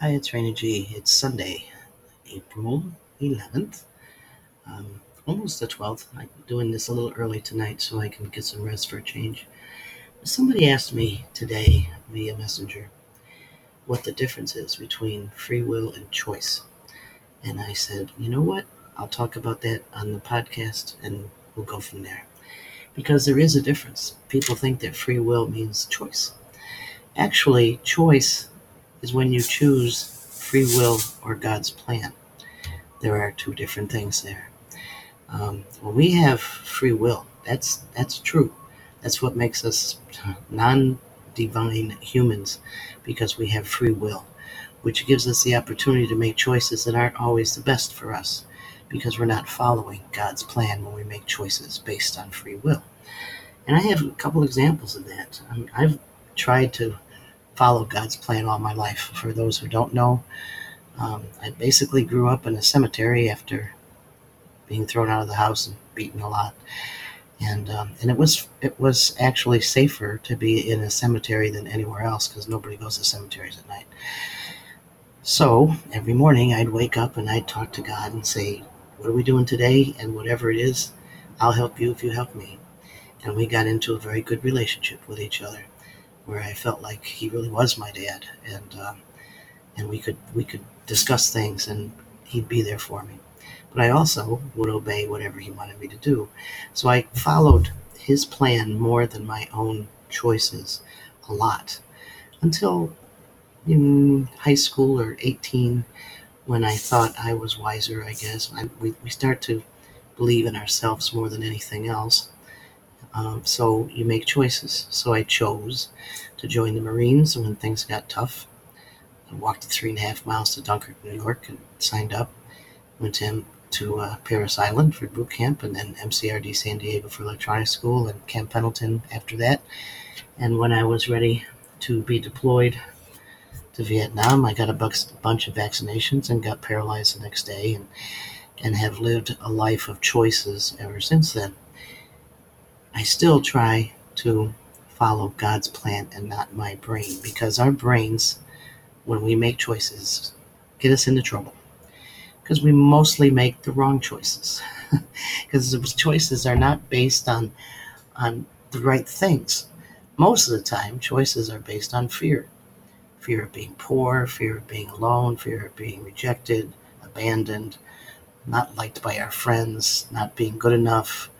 Hi, it's Rainy G. It's Sunday, April 11th, um, almost the 12th. I'm doing this a little early tonight so I can get some rest for a change. Somebody asked me today via Messenger what the difference is between free will and choice. And I said, you know what? I'll talk about that on the podcast and we'll go from there. Because there is a difference. People think that free will means choice. Actually, choice is when you choose free will or God's plan. There are two different things there. Um, when we have free will, that's that's true. That's what makes us non-divine humans, because we have free will, which gives us the opportunity to make choices that aren't always the best for us, because we're not following God's plan when we make choices based on free will. And I have a couple examples of that. I mean, I've tried to follow God's plan all my life. For those who don't know, um, I basically grew up in a cemetery after being thrown out of the house and beaten a lot. And um, and it was it was actually safer to be in a cemetery than anywhere else because nobody goes to cemeteries at night. So every morning I'd wake up and I'd talk to God and say, "What are we doing today?" And whatever it is, I'll help you if you help me. And we got into a very good relationship with each other where I felt like he really was my dad, and um, and we could we could discuss things, and he'd be there for me. But I also would obey whatever he wanted me to do. So I followed his plan more than my own choices a lot until in high school or 18 when I thought I was wiser, I guess. I, we, we start to believe in ourselves more than anything else. Um, so you make choices. So I chose to join the Marines when things got tough. I walked three and a half miles to Dunkirk, New York, and signed up. Went to to uh, Parris Island for boot camp, and then MCRD San Diego for electronics school, and Camp Pendleton after that. And when I was ready to be deployed to Vietnam, I got a bunch of vaccinations and got paralyzed the next day, and and have lived a life of choices ever since then. I still try to follow God's plan and not my brain because our brains, when we make choices, get us into trouble. Because we mostly make the wrong choices. Because those choices are not based on on the right things. Most of the time, choices are based on fear. Fear of being poor, fear of being alone, fear of being rejected, abandoned, not liked by our friends, not being good enough,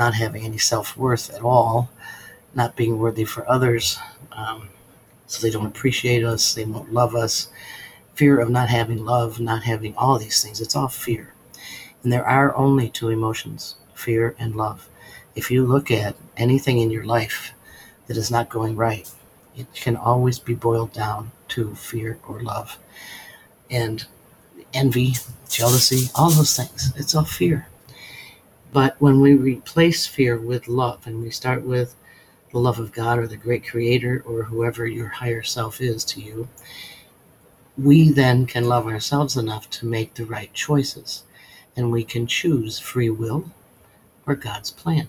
not having any self worth at all, not being worthy for others. Um, so they don't appreciate us, they won't love us. Fear of not having love, not having all these things. It's all fear. And there are only two emotions fear and love. If you look at anything in your life that is not going right, it can always be boiled down to fear or love. And envy, jealousy, all those things. It's all fear. But when we replace fear with love and we start with the love of God or the great creator or whoever your higher self is to you, we then can love ourselves enough to make the right choices. And we can choose free will or God's plan.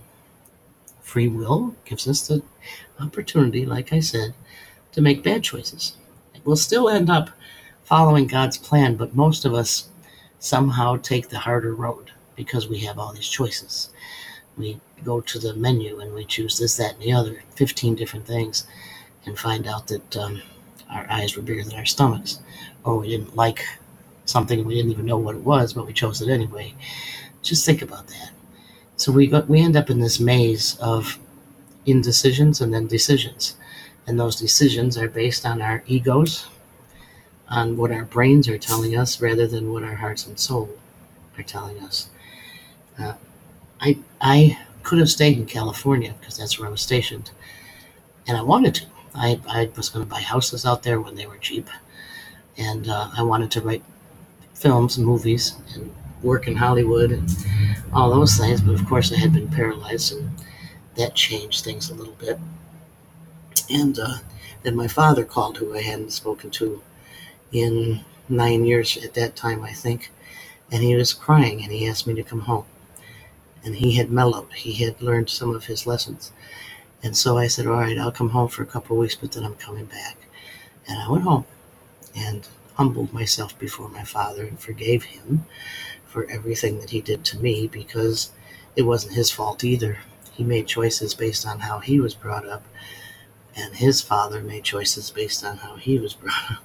Free will gives us the opportunity, like I said, to make bad choices. We'll still end up following God's plan, but most of us somehow take the harder road because we have all these choices. We go to the menu and we choose this, that, and the other, 15 different things, and find out that um, our eyes were bigger than our stomachs, or we didn't like something and we didn't even know what it was, but we chose it anyway. Just think about that. So we we end up in this maze of indecisions and then decisions, and those decisions are based on our egos, on what our brains are telling us, rather than what our hearts and soul are telling us. Uh, I I could have stayed in California because that's where I was stationed, and I wanted to. I, I was going to buy houses out there when they were cheap, and uh, I wanted to write films and movies and work in Hollywood and all those things. But of course, I had been paralyzed, and that changed things a little bit. And uh, then my father called, who I hadn't spoken to in nine years at that time, I think, and he was crying, and he asked me to come home and he had mellowed. He had learned some of his lessons. And so I said, All right, I'll come home for a couple of weeks, but then I'm coming back. And I went home. And humbled myself before my father and forgave him for everything that he did to me because it wasn't his fault either. He made choices based on how he was brought up, and his father made choices based on how he was brought up.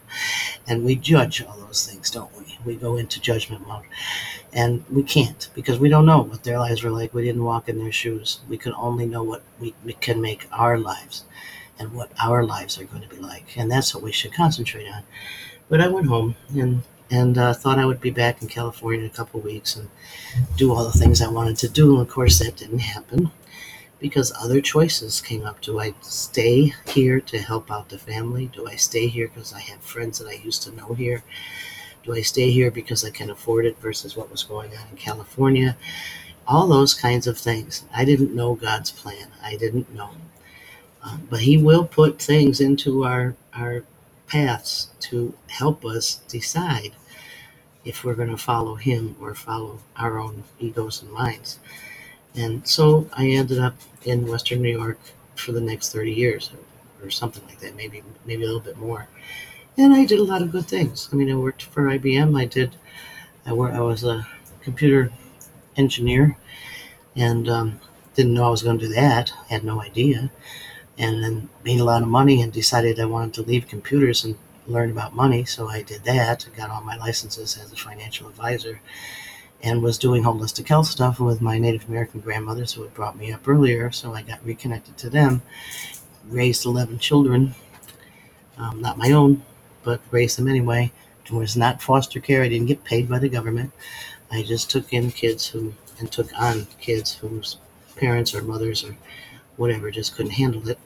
And we judge all those things, don't we? We go into judgment mode. And we can't because we don't know what their lives were like. We didn't walk in their shoes. We can only know what we, can make our lives and what our lives are going to be like. And that's what we should concentrate on. But I went home and and uh, thought I would be back in California in a couple weeks and do all the things I wanted to do. And of course, that didn't happen because other choices came up. Do I stay here to help out the family? Do I stay here because I have friends that I used to know here? Do I stay here because I can afford it versus what was going on in California? All those kinds of things. I didn't know God's plan. I didn't know. Um, but He will put things into our, our paths to help us decide if we're going to follow Him or follow our own egos and minds. And so I ended up in Western New York for the next 30 years or something like that, maybe maybe a little bit more and I did a lot of good things. I mean, I worked for IBM. I did. I work. I was a computer engineer, and um, didn't know I was going to do that. Had no idea, and then made a lot of money and decided I wanted to leave computers and learn about money. So I did that. got all my licenses as a financial advisor, and was doing holistic health stuff with my Native American grandmothers who had brought me up earlier. So I got reconnected to them. Raised eleven children, um, not my own, but raised them anyway. It was not foster care. I didn't get paid by the government. I just took in kids who and took on kids whose parents or mothers or whatever just couldn't handle it.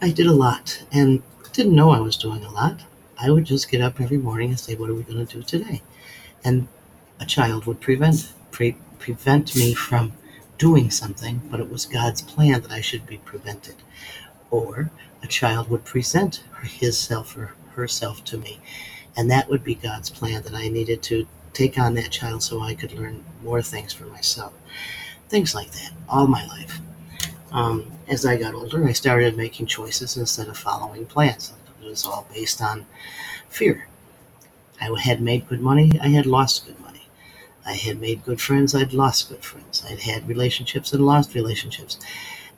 I did a lot and didn't know I was doing a lot. I would just get up every morning and say, "What are we going to do today?" And a child would prevent pre- prevent me from doing something, but it was God's plan that I should be prevented. Or a child would present his self or herself to me. And that would be God's plan that I needed to take on that child so I could learn more things for myself. Things like that, all my life. Um, as I got older, I started making choices instead of following plans. It was all based on fear. I had made good money, I had lost good money. I had made good friends, I'd lost good friends. I'd had relationships and lost relationships.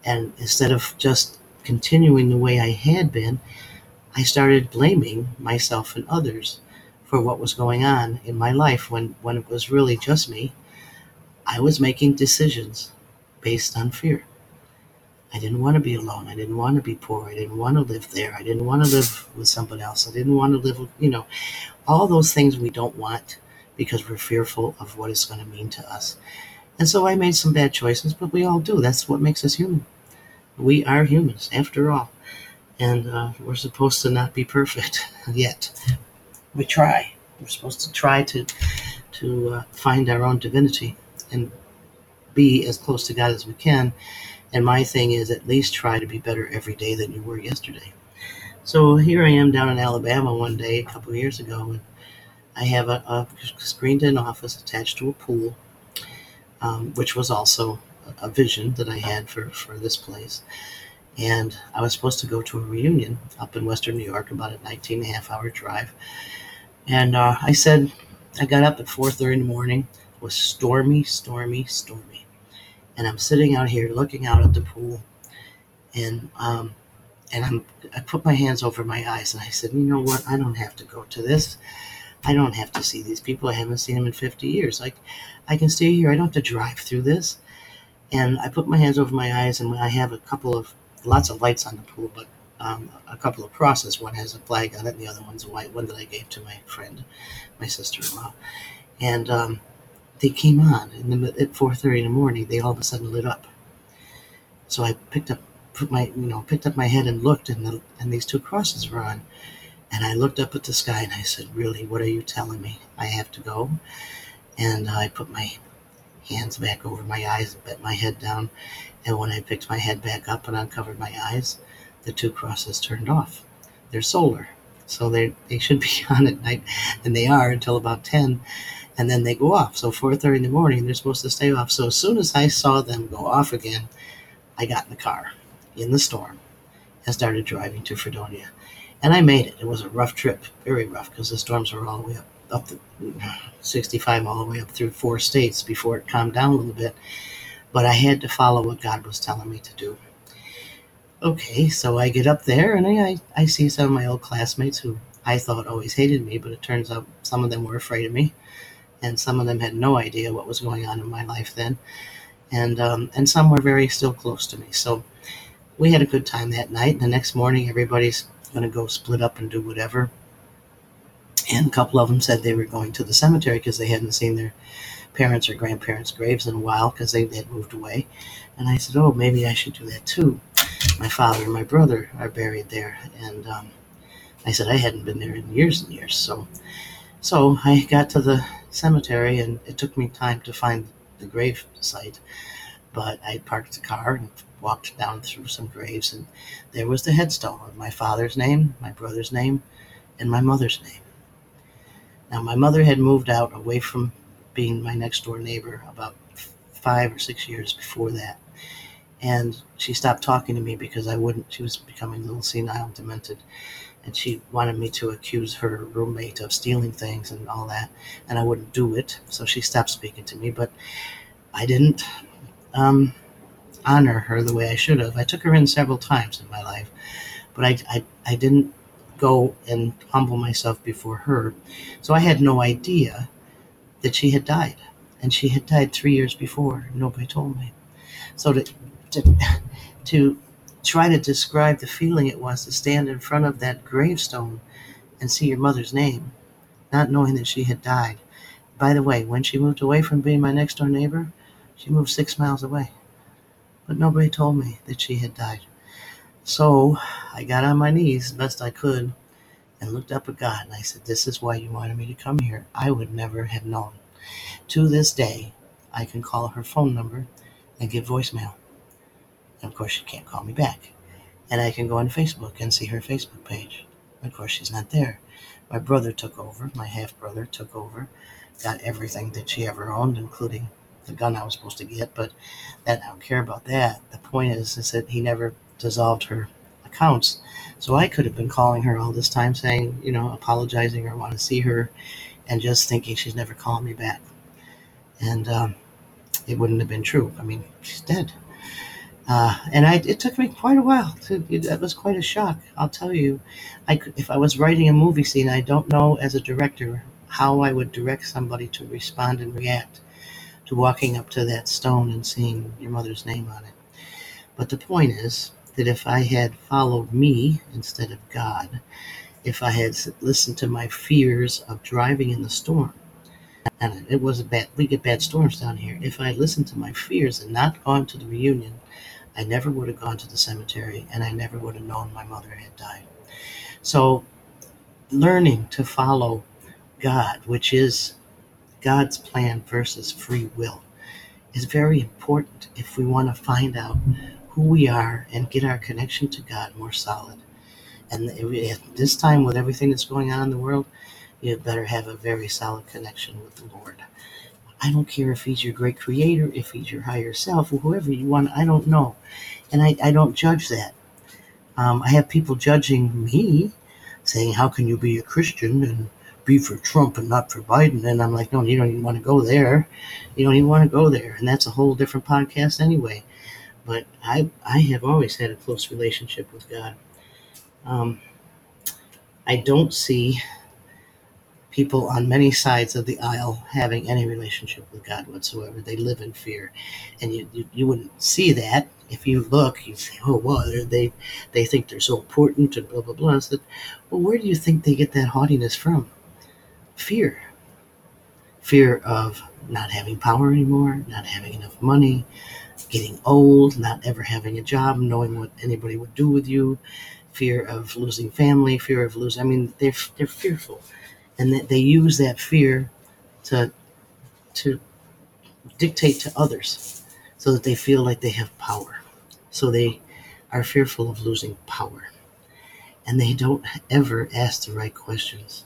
And instead of just continuing the way I had been, I started blaming myself and others for what was going on in my life when, when it was really just me. I was making decisions based on fear. I didn't want to be alone. I didn't want to be poor. I didn't want to live there. I didn't want to live with somebody else. I didn't want to live with, you know, all those things we don't want because we're fearful of what it's going to mean to us. And so I made some bad choices, but we all do. That's what makes us human. We are humans, after all and uh, we're supposed to not be perfect yet. We try. We're supposed to try to to uh, find our own divinity and be as close to God as we can. And my thing is at least try to be better every day than you were yesterday. So here I am down in Alabama one day a couple of years ago, and I have a, a screened-in office attached to a pool, um, which was also a vision that I had for, for this place and I was supposed to go to a reunion up in Western New York, about a 19 and a half hour drive. And uh, I said, I got up at 4:30 in the morning. It was stormy, stormy, stormy, and I'm sitting out here looking out at the pool, and um, and I'm I put my hands over my eyes and I said, you know what? I don't have to go to this. I don't have to see these people. I haven't seen them in 50 years. Like, I can stay here. I don't have to drive through this. And I put my hands over my eyes, and I have a couple of lots of lights on the pool, but um, a couple of crosses. One has a flag on it, and the other one's a white one that I gave to my friend, my sister-in-law. And um, they came on the, at 4:30 in the morning. They all of a sudden lit up. So I picked up, put my, you know, picked up my head and looked, and the, and these two crosses were on. And I looked up at the sky and I said, "Really, what are you telling me? I have to go." And I put my hands back over my eyes and bent my head down. And when I picked my head back up and uncovered my eyes, the two crosses turned off. They're solar, so they, they should be on at night, and they are until about 10, and then they go off. So 4.30 in the morning, they're supposed to stay off. So as soon as I saw them go off again, I got in the car in the storm and started driving to Fredonia. And I made it. It was a rough trip, very rough, because the storms were all the way up, up to 65, all the way up through four states before it calmed down a little bit. But I had to follow what God was telling me to do. Okay, so I get up there and I, I see some of my old classmates who I thought always hated me, but it turns out some of them were afraid of me, and some of them had no idea what was going on in my life then, and um, and some were very still close to me. So we had a good time that night. And the next morning, everybody's going to go split up and do whatever. And a couple of them said they were going to the cemetery because they hadn't seen their parents or grandparents' graves in a while because they had moved away. And I said, oh, maybe I should do that too. My father and my brother are buried there, and um, I said I hadn't been there in years and years. So, so I got to the cemetery, and it took me time to find the grave site. But I parked the car and walked down through some graves, and there was the headstone of my father's name, my brother's name, and my mother's name. Now, my mother had moved out away from being my next door neighbor about five or six years before that. And she stopped talking to me because I wouldn't, she was becoming a little senile, demented and she wanted me to accuse her roommate of stealing things and all that, and I wouldn't do it. So she stopped speaking to me, but I didn't um, honor her the way I should have. I took her in several times in my life, but I, I, I didn't go and humble myself before her. So I had no idea that she had died, and she had died three years before. Nobody told me. So to, to, to try to describe the feeling it was to stand in front of that gravestone and see your mother's name, not knowing that she had died. By the way, when she moved away from being my next door neighbor, she moved six miles away. But nobody told me that she had died. So I got on my knees best I could and looked up at God and I said, This is why you wanted me to come here. I would never have known. To this day, I can call her phone number and give voicemail. And of course, she can't call me back. And I can go on Facebook and see her Facebook page. Of course, she's not there. My brother took over, my half brother took over, got everything that she ever owned, including the gun I was supposed to get, but that I don't care about that. The point is, is that he never dissolved her accounts. So I could have been calling her all this time saying, you know, apologizing or want to see her and just thinking she's never calling me back. And um, it wouldn't have been true. I mean, she's dead. Uh, and I, it took me quite a while. To, that was quite a shock. I'll tell you, I could, if I was writing a movie scene, I don't know as a director how I would direct somebody to respond and react to walking up to that stone and seeing your mother's name on it. But the point is that if I had followed me instead of God, if I had listened to my fears of driving in the storm, and it was a bad, we get bad storms down here. If I had listened to my fears and not gone to the reunion, I never would have gone to the cemetery and I never would have known my mother had died. So, learning to follow God, which is God's plan versus free will, is very important if we want to find out who we are and get our connection to God more solid. And at this time, with everything that's going on in the world, you better have a very solid connection with the Lord. I don't care if he's your great creator, if he's your higher self, or whoever you want. I don't know. And I, I don't judge that. Um, I have people judging me, saying, How can you be a Christian and be for Trump and not for Biden? And I'm like, No, you don't even want to go there. You don't even want to go there. And that's a whole different podcast anyway. But I, I have always had a close relationship with God. Um, I don't see people on many sides of the aisle having any relationship with God whatsoever. They live in fear. And you, you, you wouldn't see that. If you look, you say, oh, well, they, they think they're so important and blah, blah, blah. I said, well, where do you think they get that haughtiness from? Fear. Fear of not having power anymore, not having enough money, getting old, not ever having a job, knowing what anybody would do with you, fear of losing family, fear of losing, I mean, they're, they're fearful. And that they use that fear to to dictate to others so that they feel like they have power. So they are fearful of losing power. And they don't ever ask the right questions.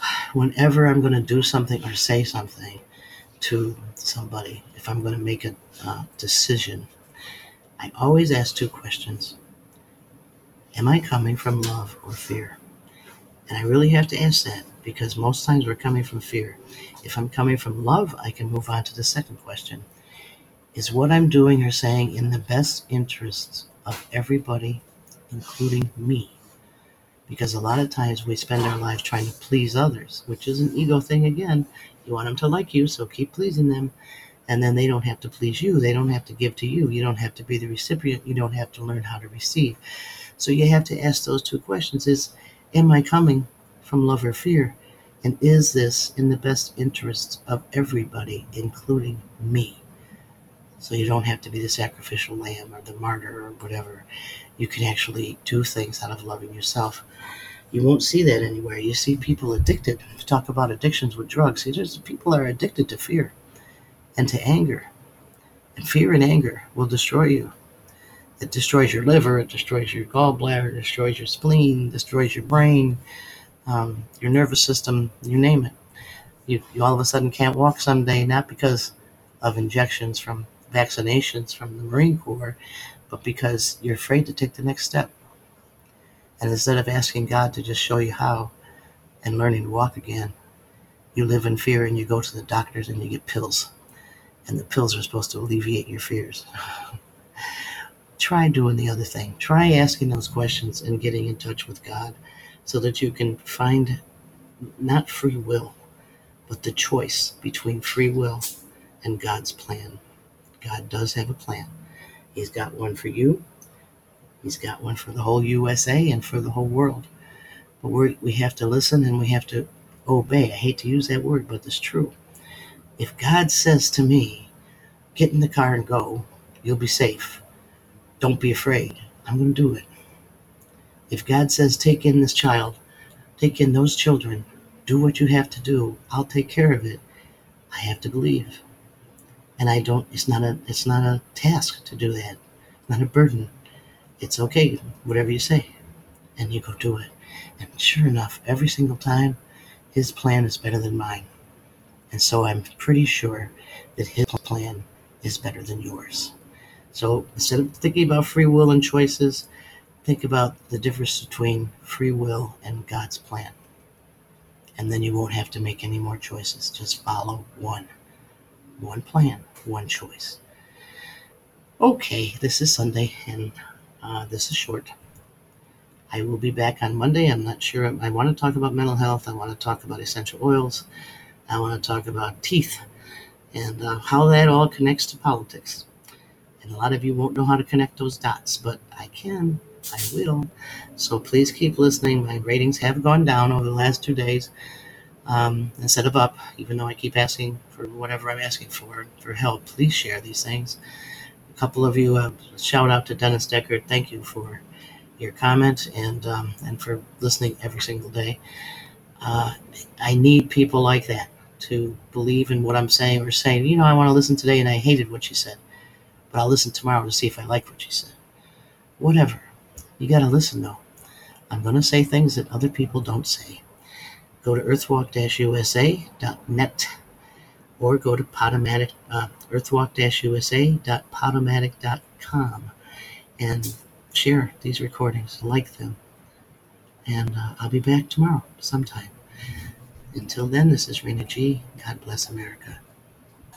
Whenever i'm going to do something or say something to somebody if i'm going to make a uh, decision i always ask two questions Am I coming from love or fear? And I really have to ask that because most times we're coming from fear. If I'm coming from love, I can move on to the second question Is what I'm doing or saying in the best interests of everybody, including me? Because a lot of times we spend our lives trying to please others, which is an ego thing again. You want them to like you, so keep pleasing them. And then they don't have to please you. They don't have to give to you. You don't have to be the recipient. You don't have to learn how to receive. So you have to ask those two questions is am I coming from love or fear? And is this in the best interest of everybody, including me? So you don't have to be the sacrificial lamb or the martyr or whatever. You can actually do things out of loving yourself. You won't see that anywhere. You see people addicted. Talk about addictions with drugs. There's people are addicted to fear and to anger. And fear and anger will destroy you. It destroys your liver, it destroys your gallbladder, it destroys your spleen, destroys your brain, um, your nervous system, you name it. You, you all of a sudden can't walk someday, not because of injections from vaccinations from the Marine Corps, but because you're afraid to take the next step. And instead of asking God to just show you how and learning to walk again, you live in fear and you go to the doctors and you get pills. And the pills are supposed to alleviate your fears. Try doing the other thing. Try asking those questions and getting in touch with God so that you can find not free will, but the choice between free will and God's plan. God does have a plan. He's got one for you. He's got one for the whole USA and for the whole world. But we we have to listen and we have to obey. I hate to use that word, but it's true. If God says to me, get in the car and go, you'll be safe. Don't be afraid. I'm going to do it. If God says, take in this child, take in those children, do what you have to do, I'll take care of it. I have to believe and I don't. It's not a. It's not a task to do that. Not a burden. It's okay. Whatever you say, and you go do it. And sure enough, every single time, his plan is better than mine. And so I'm pretty sure that his plan is better than yours. So instead of thinking about free will and choices, think about the difference between free will and God's plan. And then you won't have to make any more choices. Just follow one. One plan one choice. Okay, this is Sunday and uh, this is short. I will be back on Monday. I'm not sure. I want to talk about mental health. I want to talk about essential oils. I want to talk about teeth and uh, how that all connects to politics. And a lot of you won't know how to connect those dots, but I can. I will. So please keep listening. My ratings have gone down over the last two days um, instead of up, even though I keep asking for whatever I'm asking for for help. Please share these things. Couple of you, uh, shout out to Dennis Deckard. Thank you for your comment and um, and for listening every single day. Uh, I need people like that to believe in what I'm saying or saying. You know, I want to listen today, and I hated what you said, but I'll listen tomorrow to see if I like what you said. Whatever. You got to listen though. I'm going to say things that other people don't say go to earthwalk-usa.net or go to Podomatic, uh, earthwalk-usa.podomatic.com and share these recordings, like them. And uh, I'll be back tomorrow sometime. Until then, this is Rena G. God bless America.